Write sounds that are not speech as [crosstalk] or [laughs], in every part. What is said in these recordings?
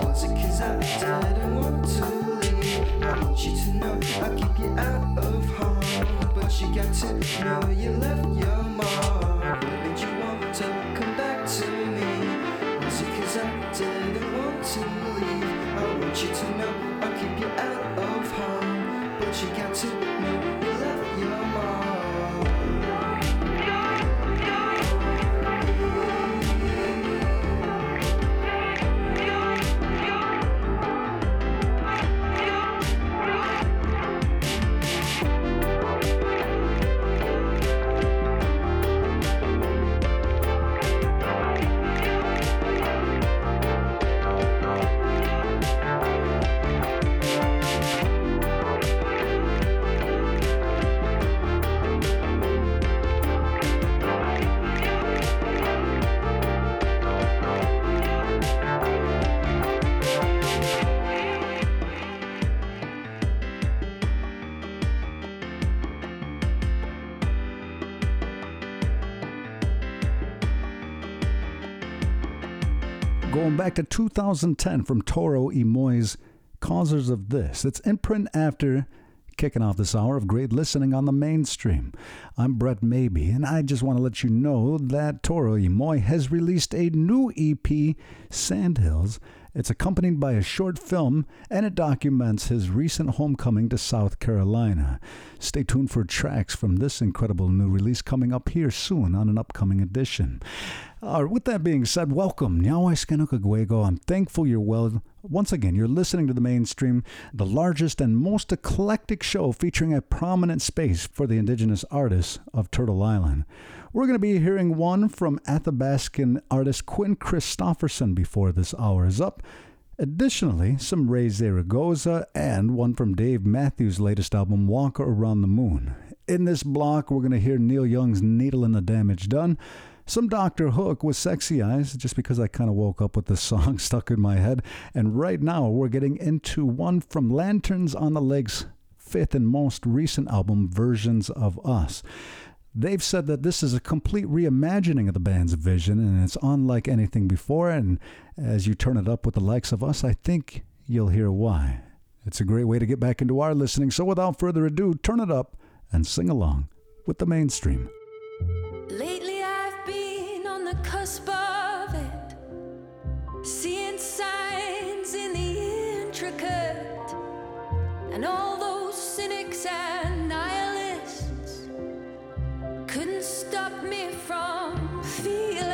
Was I didn't want to leave? I want you to know I keep you out of harm. But you got to know you left Going back to 2010 from Toro y Moi's Causers of This. It's imprint after kicking off this hour of great listening on the mainstream. I'm Brett Maybe, and I just want to let you know that Toro y has released a new EP, Sandhills. It's accompanied by a short film, and it documents his recent homecoming to South Carolina. Stay tuned for tracks from this incredible new release coming up here soon on an upcoming edition. Uh, with that being said, welcome. Nyawai. I'm thankful you're well. Once again, you're listening to the mainstream, the largest and most eclectic show featuring a prominent space for the indigenous artists of Turtle Island. We're going to be hearing one from Athabascan artist Quinn Christopherson before this hour is up. Additionally, some Raye Zaragoza and one from Dave Matthews' latest album, Walk Around the Moon. In this block, we're going to hear Neil Young's Needle and the Damage Done, some Dr. Hook with Sexy Eyes, just because I kind of woke up with the [laughs] song stuck in my head. And right now, we're getting into one from Lanterns on the Lake's fifth and most recent album, Versions of Us. They've said that this is a complete reimagining of the band's vision and it's unlike anything before. And as you turn it up with the likes of us, I think you'll hear why. It's a great way to get back into our listening. So without further ado, turn it up and sing along with the mainstream. Lately, cusp of it, seeing signs in the intricate, and all those cynics and nihilists couldn't stop me from feeling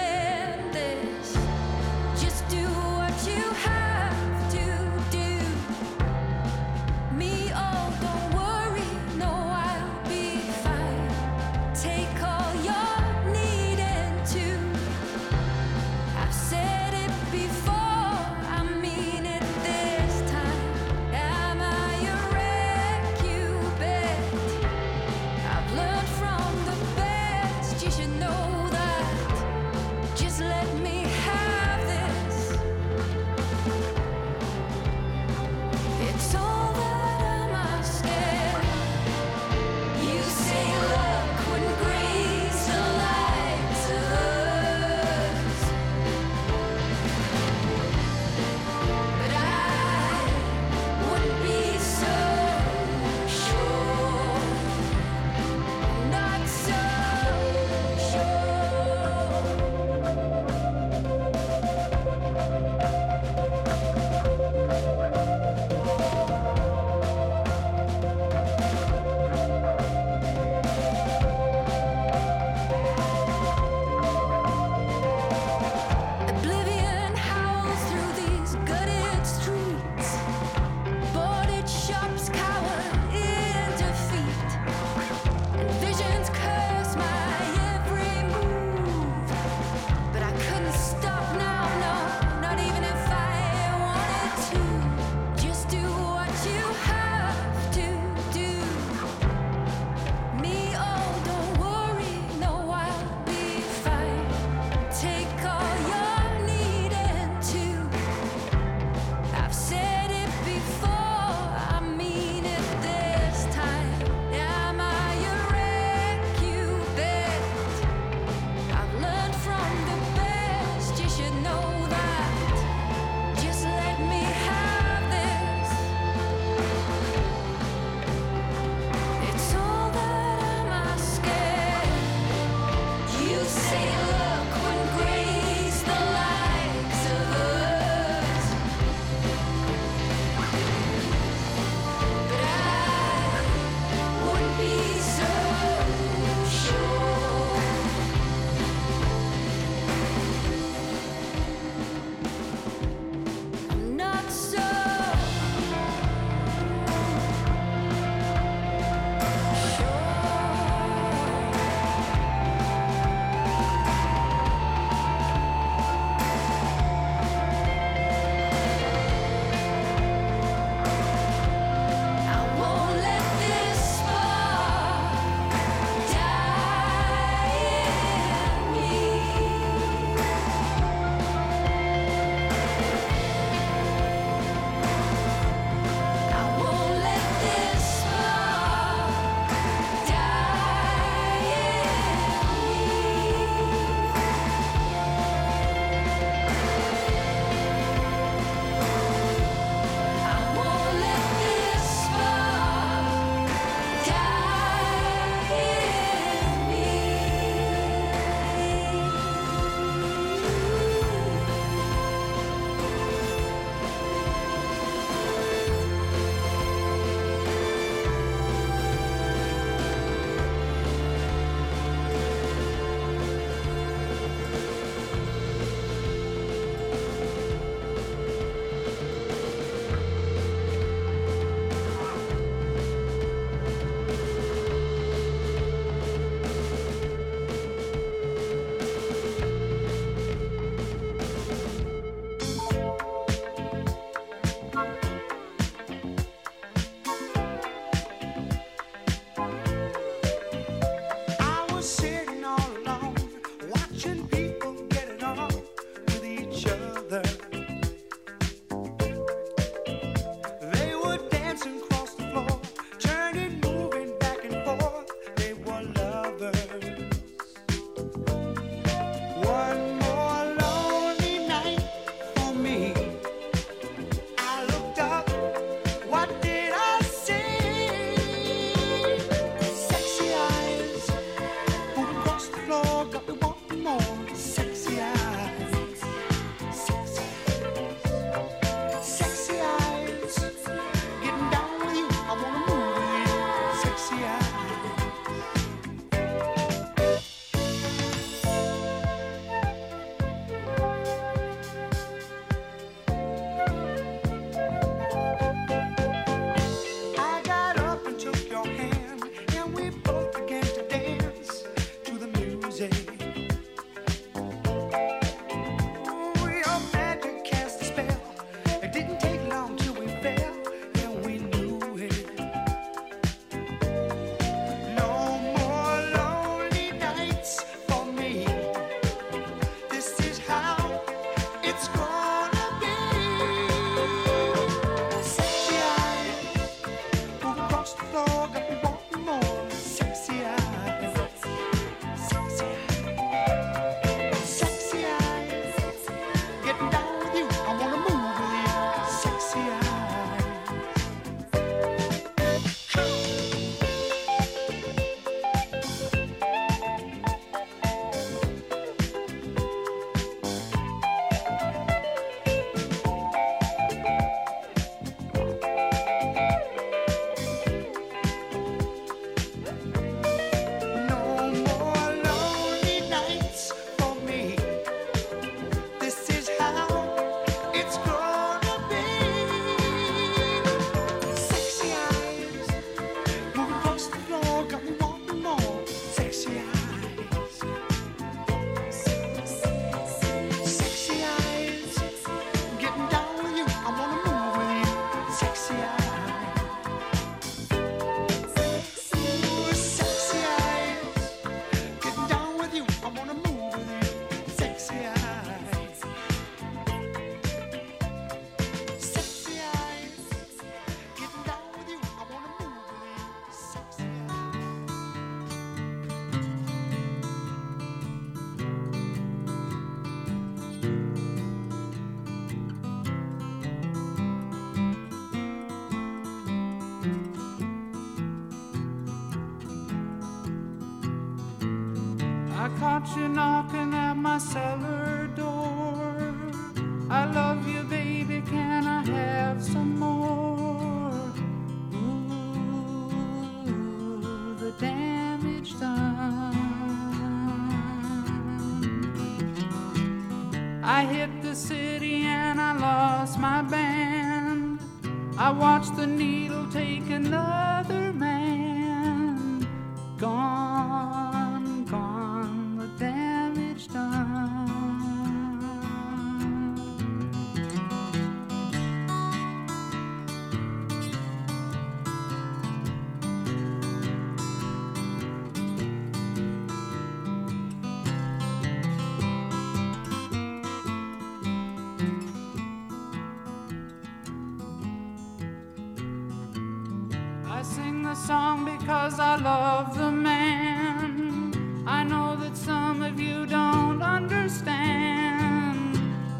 song because I love the man. I know that some of you don't understand.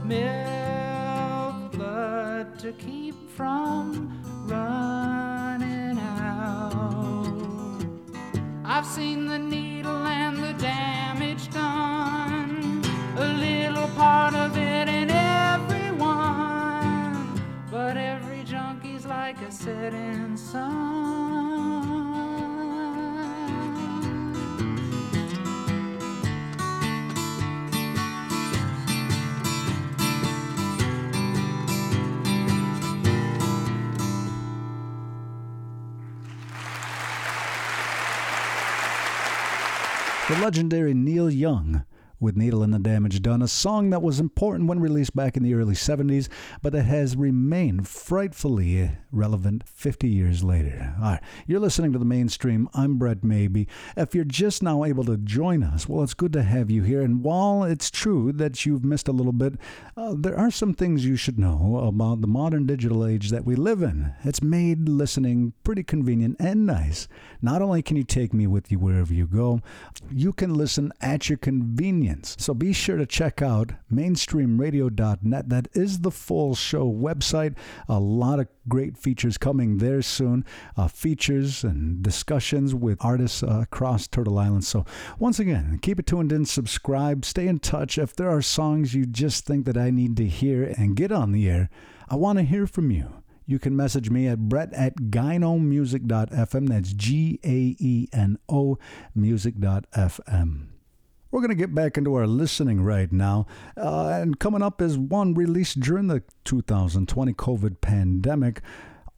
Milk blood to keep from running out. I've seen the legendary Neil Young with Needle and the Damage Done, a song that was important when released back in the early 70s, but it has remained frightfully relevant 50 years later. All right, you're listening to the mainstream. I'm Brett Maybe. If you're just now able to join us, well, it's good to have you here. And while it's true that you've missed a little bit, uh, there are some things you should know about the modern digital age that we live in. It's made listening pretty convenient and nice. Not only can you take me with you wherever you go, you can listen at your convenience. So be sure to check out mainstreamradio.net. That is the full show website. A lot of great features coming there soon. Uh, features and discussions with artists uh, across Turtle Island. So once again, keep it tuned in, subscribe, stay in touch. If there are songs you just think that I need to hear and get on the air, I want to hear from you. You can message me at brett at gaenomusic.fm. That's G A E N O music.fm. We're going to get back into our listening right now. Uh, and coming up is one released during the 2020 COVID pandemic.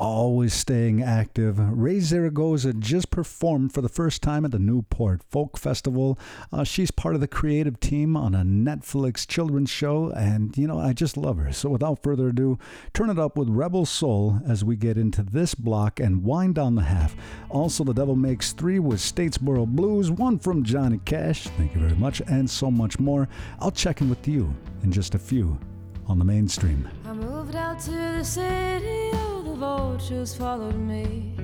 Always staying active. Raye Zaragoza just performed for the first time at the Newport Folk Festival. Uh, she's part of the creative team on a Netflix children's show, and you know, I just love her. So without further ado, turn it up with Rebel Soul as we get into this block and wind down the half. Also, The Devil Makes Three with Statesboro Blues, one from Johnny Cash, thank you very much, and so much more. I'll check in with you in just a few on the mainstream. I moved out to the city, vultures followed me,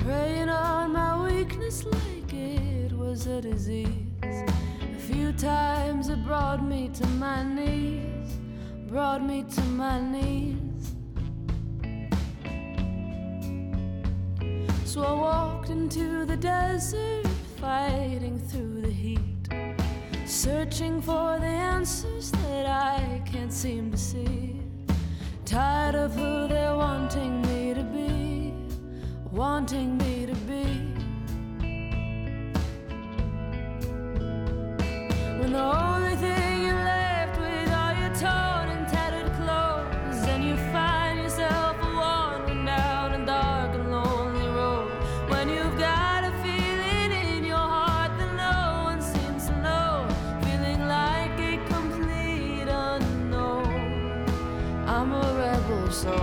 preying on my weakness like it was a disease. A few times it brought me to my knees, brought me to my knees. So I walked into the desert, fighting through the heat. Searching for the answers that I can't seem to see. Tired of who they're wanting me to be, wanting me to be. When the only thing you're left with are your torn I'm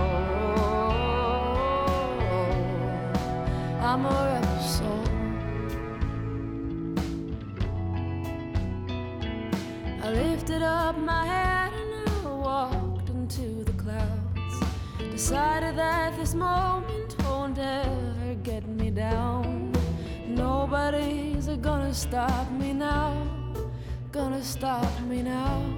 a rebel soul. I lifted up my head and I walked into the clouds. Decided that this moment won't ever get me down. Nobody's gonna stop me now. Gonna stop me now.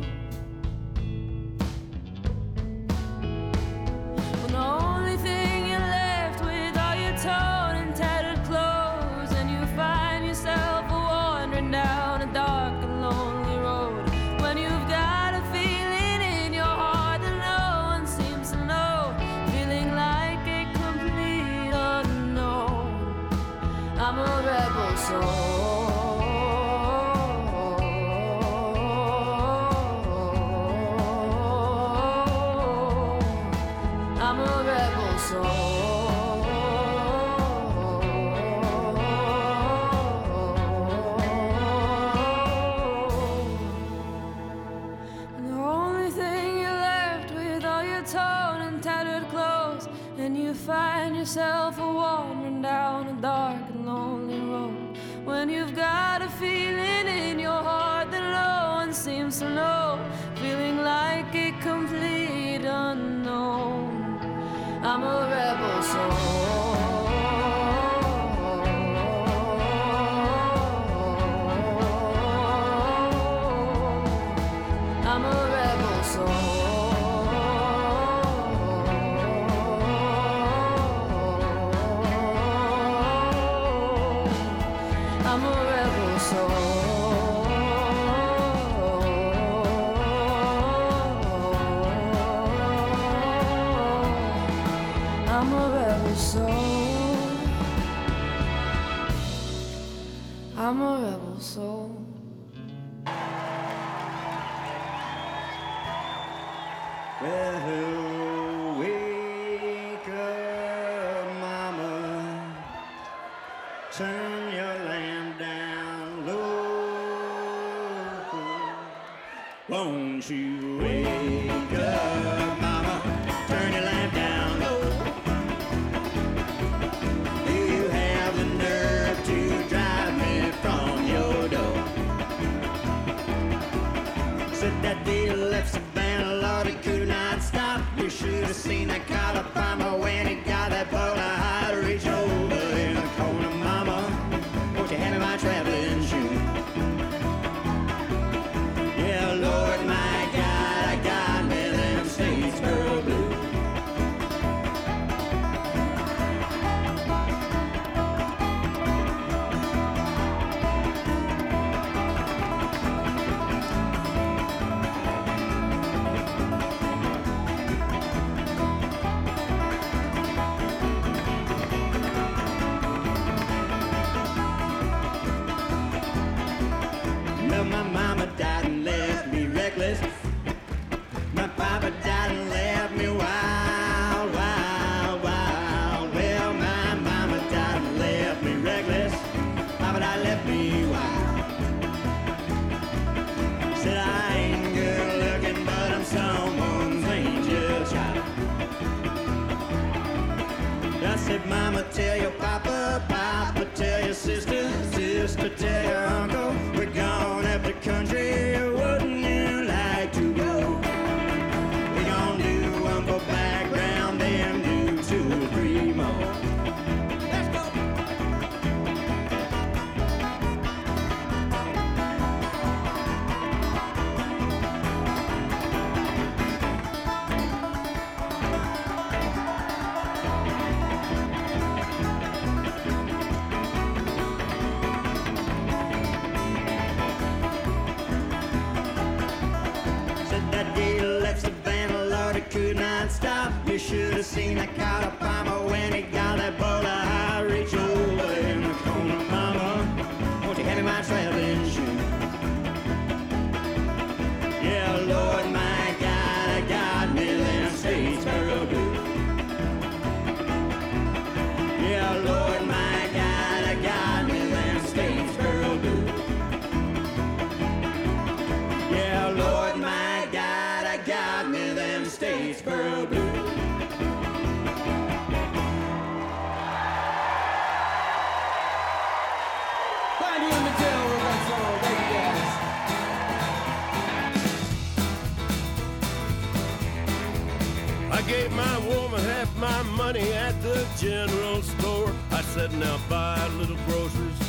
general store. I said, now buy little groceries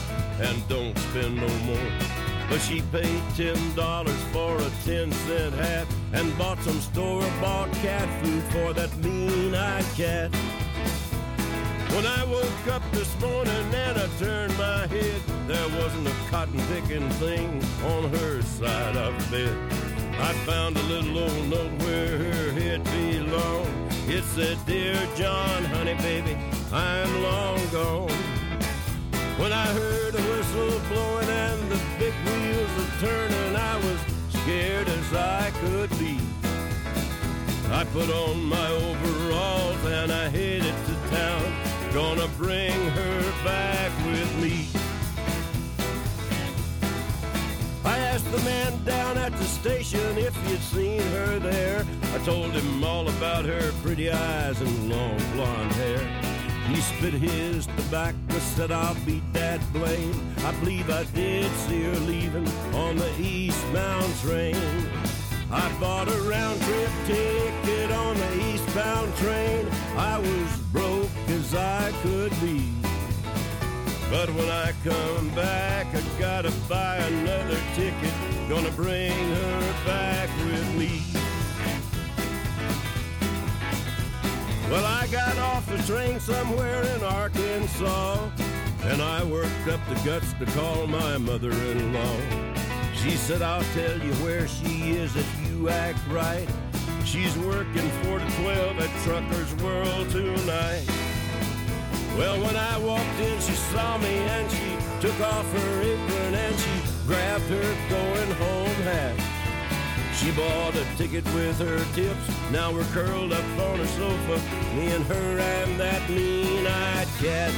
and don't spend no more. But she paid ten dollars for a ten cent hat and bought some store-bought cat food for that mean-eyed cat. When I woke up this morning and I turned my head, there wasn't a cotton picking thing on her side of the bed. I found a little old note where her head belonged. It said, Dear John, honey, baby, I'm long gone. When I heard the whistle blowing and the big wheels a turning, I was scared as I could be. I put on my overalls and I headed to town. Gonna bring her back with me. asked the man down at the station if he'd seen her there. I told him all about her pretty eyes and long blonde hair. He spit his tobacco, said, I'll beat that blame. I believe I did see her leaving on the eastbound train. I bought a round trip ticket on the eastbound train. I was broke as I could be. But when I come back, I gotta buy another ticket. Gonna bring her back with me. Well, I got off the train somewhere in Arkansas, and I worked up the guts to call my mother in law. She said, I'll tell you where she is if you act right. She's working 4 to 12 at Trucker's World tonight. Well, when I walked in, she saw me and she took off her apron and she grabbed her going home hat. She bought a ticket with her tips. Now we're curled up on a sofa, me and her and that mean-eyed cat.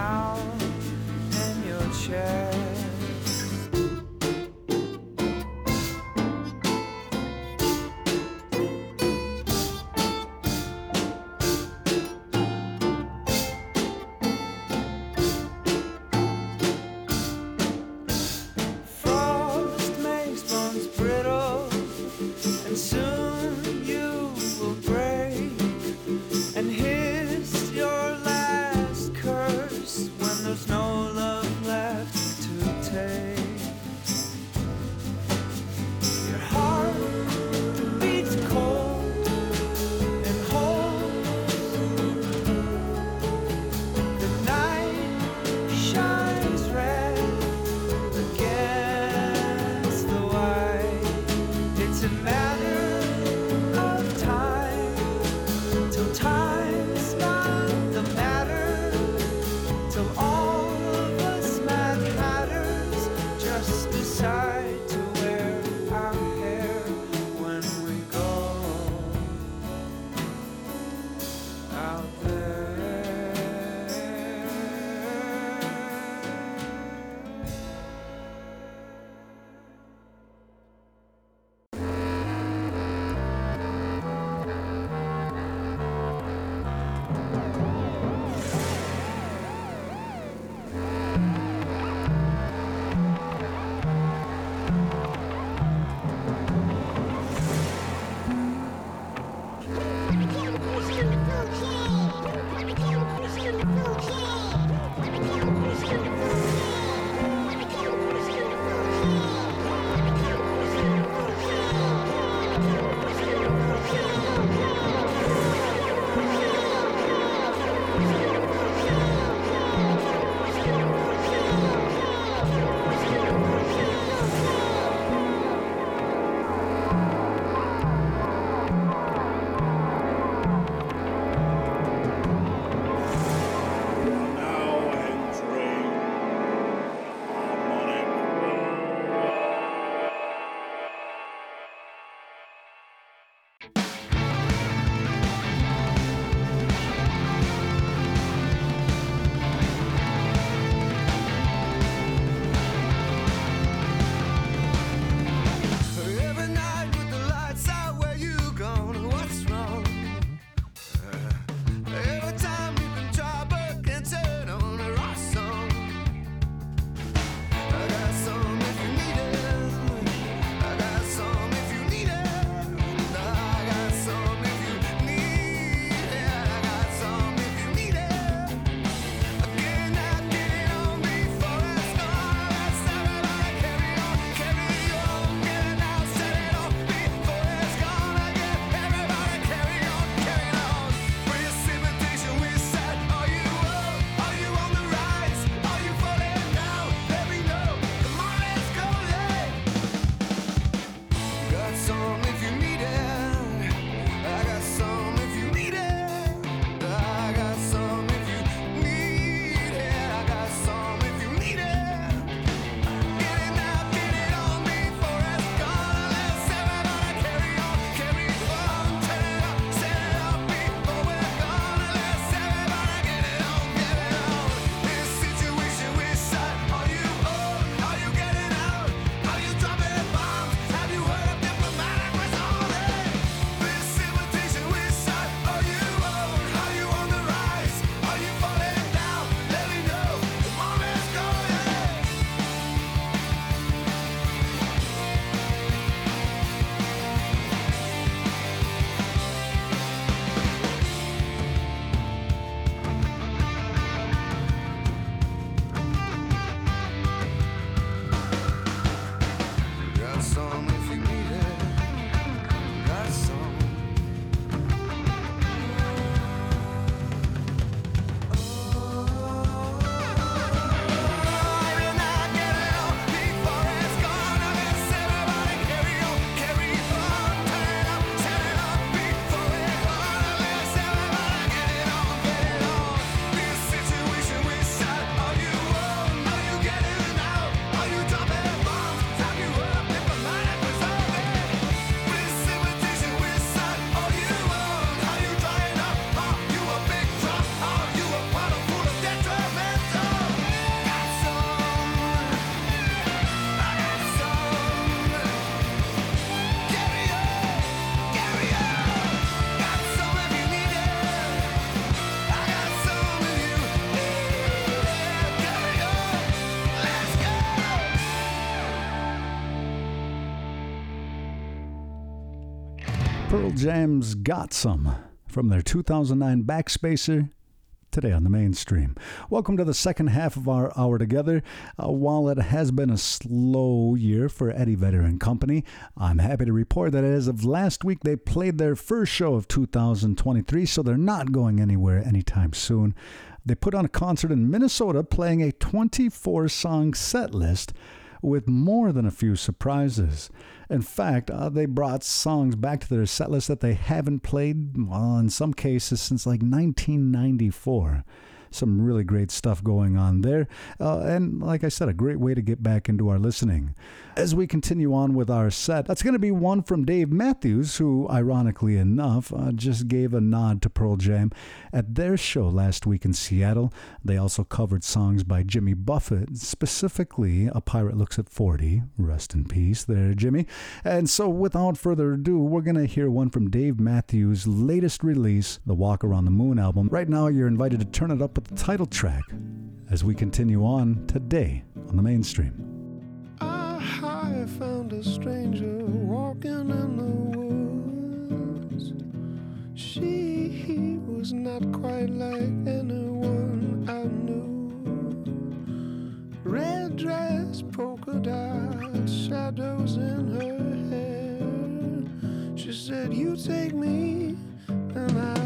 down in your chair. Jam's Got Some from their 2009 Backspacer today on the mainstream. Welcome to the second half of our hour together. Uh, while it has been a slow year for Eddie Vedder and Company, I'm happy to report that as of last week they played their first show of 2023, so they're not going anywhere anytime soon. They put on a concert in Minnesota playing a 24 song set list with more than a few surprises. In fact, uh, they brought songs back to their set list that they haven't played, well, in some cases, since like 1994 some really great stuff going on there. Uh, and like I said, a great way to get back into our listening. As we continue on with our set, that's going to be one from Dave Matthews, who, ironically enough, uh, just gave a nod to Pearl Jam at their show last week in Seattle. They also covered songs by Jimmy Buffett, specifically A Pirate Looks at 40. Rest in peace there, Jimmy. And so, without further ado, we're going to hear one from Dave Matthews' latest release, the Walk Around the Moon album. Right now, you're invited to turn it up with the title track as we continue on today on the mainstream. I found a stranger walking in the woods. She was not quite like anyone I knew. Red dress, polka dots, shadows in her hair. She said, You take me, and I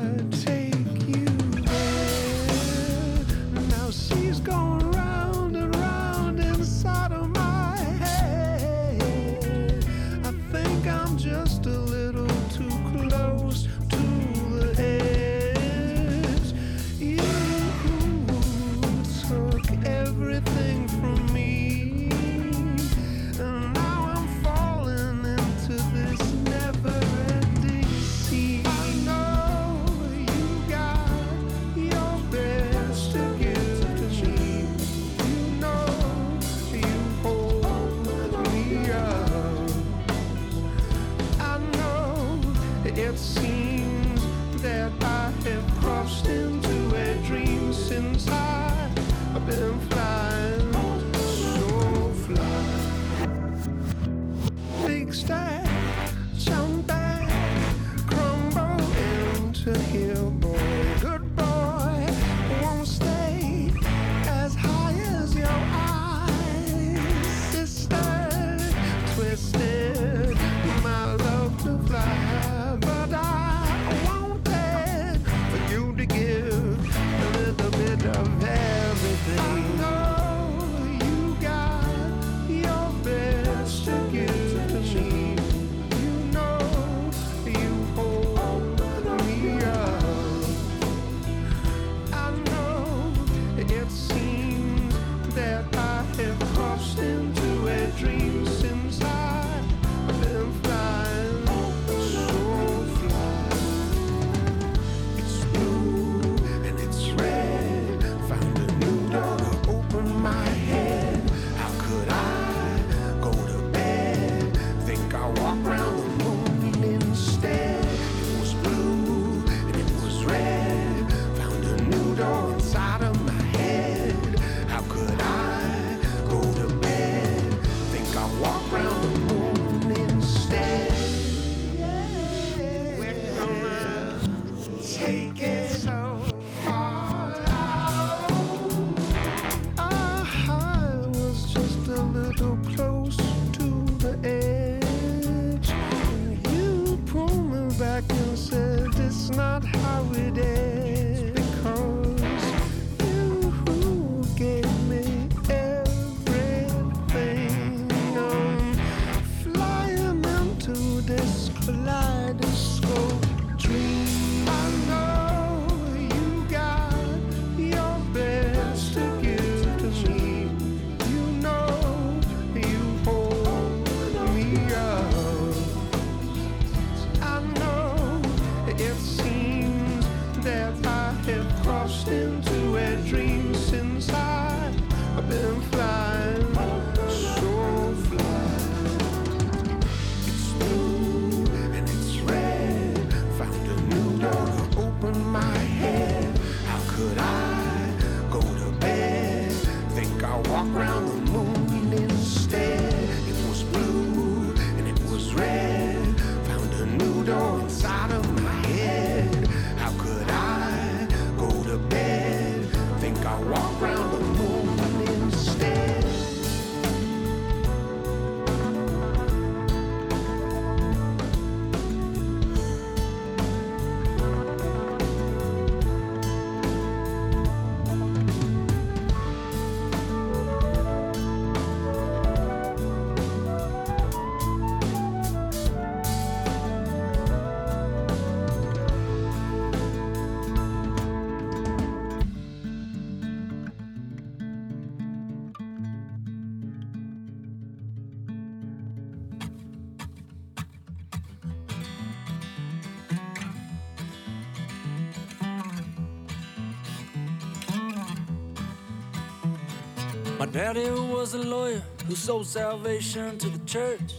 daddy was a lawyer who sold salvation to the church.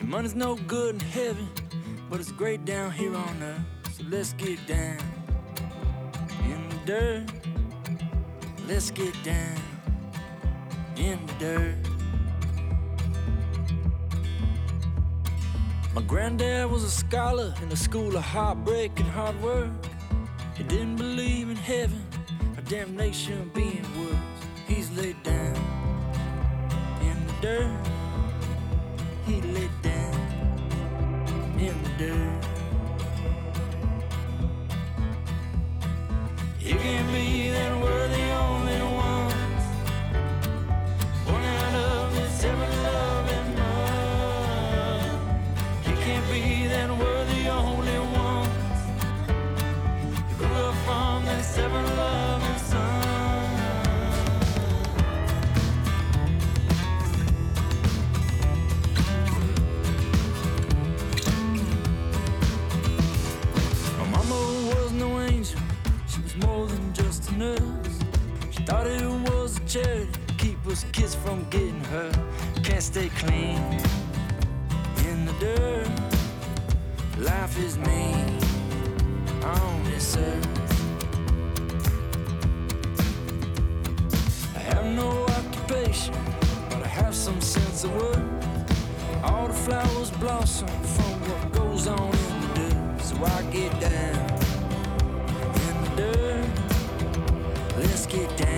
And money's no good in heaven, but it's great down here on earth. So let's get down in the dirt. Let's get down in the dirt. My granddad was a scholar in the school of heartbreak and hard work. He didn't believe in heaven or damnation being worse. He's laid down dirt. He laid from getting hurt. Can't stay clean in the dirt. Life is mean on this earth. I have no occupation, but I have some sense of work. All the flowers blossom from what goes on in the dirt. So I get down in the dirt. Let's get down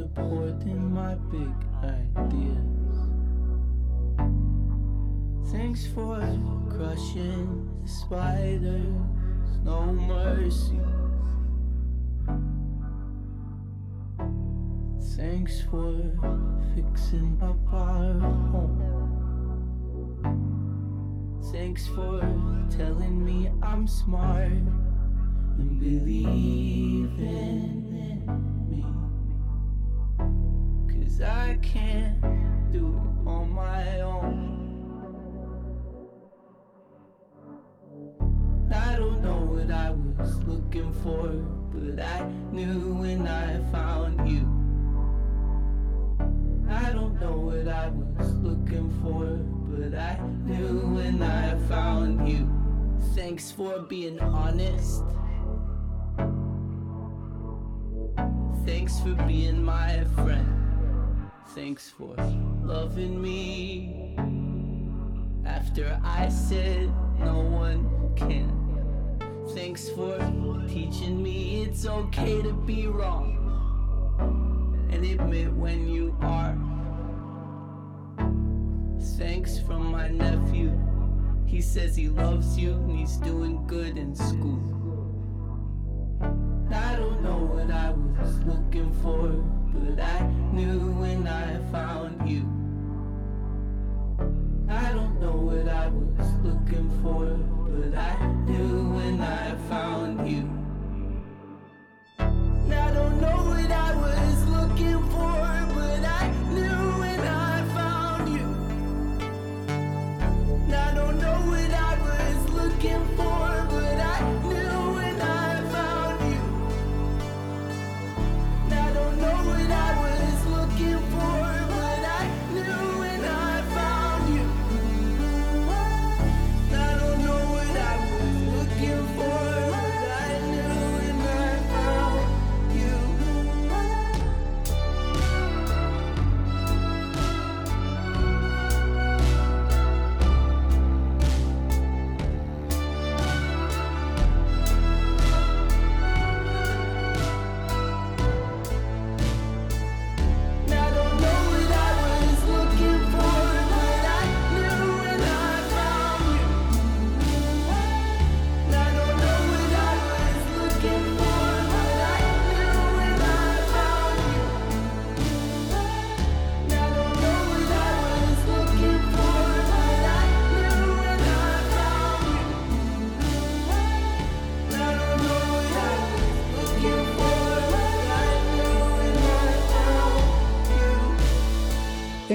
supporting my big ideas. Thanks for crushing the spiders, no mercy. Thanks for fixing up our home. Thanks for telling me I'm smart and believing in me. Cause I can't do it on my own. I don't know what I was looking for, but I knew when I found you. I don't know what I was looking for, but I knew when I found you. Thanks for being honest. Thanks for being my friend. Thanks for loving me. After I said no one can. Thanks for teaching me it's okay to be wrong and admit when you are. Thanks from my nephew. He says he loves you and he's doing good in school. Looking for, but I knew when I found you. I don't know what I was looking for, but I knew when I found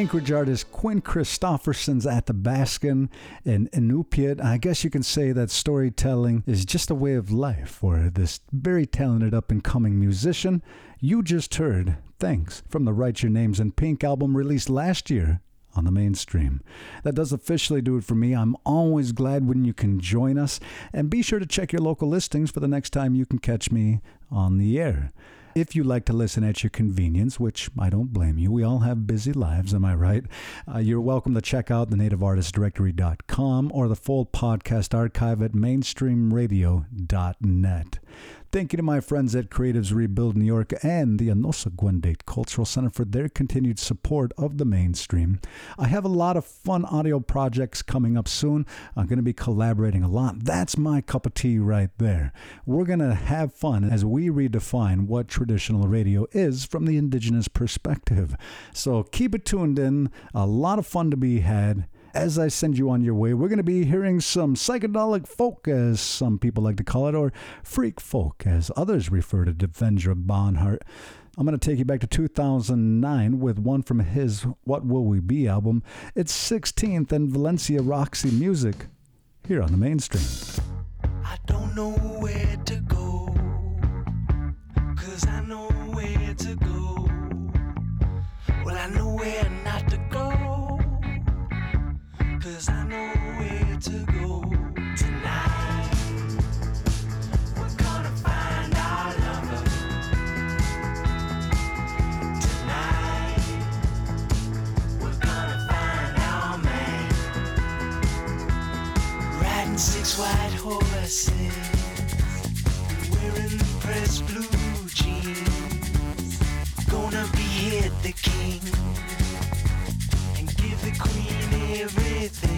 Anchorage artist Quinn Christopherson's Athabascan and Inupiat. I guess you can say that storytelling is just a way of life for this very talented up and coming musician. You just heard Thanks from the Write Your Names in Pink album released last year on the mainstream. That does officially do it for me. I'm always glad when you can join us, and be sure to check your local listings for the next time you can catch me on the air. If you like to listen at your convenience, which I don't blame you, we all have busy lives, am I right? Uh, you're welcome to check out the nativeartistdirectory.com or the full podcast archive at mainstreamradio.net. Thank you to my friends at Creatives Rebuild New York and the Onöhsagwë:de' Cultural Center for their continued support of the mainstream. I have a lot of fun audio projects coming up soon. I'm going to be collaborating a lot. That's my cup of tea right there. We're going to have fun as we redefine what traditional radio is from the indigenous perspective. So keep it tuned in. A lot of fun to be had as I send you on your way, we're going to be hearing some psychedelic folk, as some people like to call it, or freak folk, as others refer to Devendra Banhart. I'm going to take you back to 2009 with one from his What Will We Be album. It's 16th and Valencia Roxy Music here on the mainstream. I don't know where to go. Cause I know where to go. Well, I know where. Cause I know where to go tonight. We're gonna find our lover. Tonight. We're gonna find our man. Riding six white horses, wearing pressed blue jeans. Gonna behead the king everything.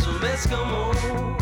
Know like some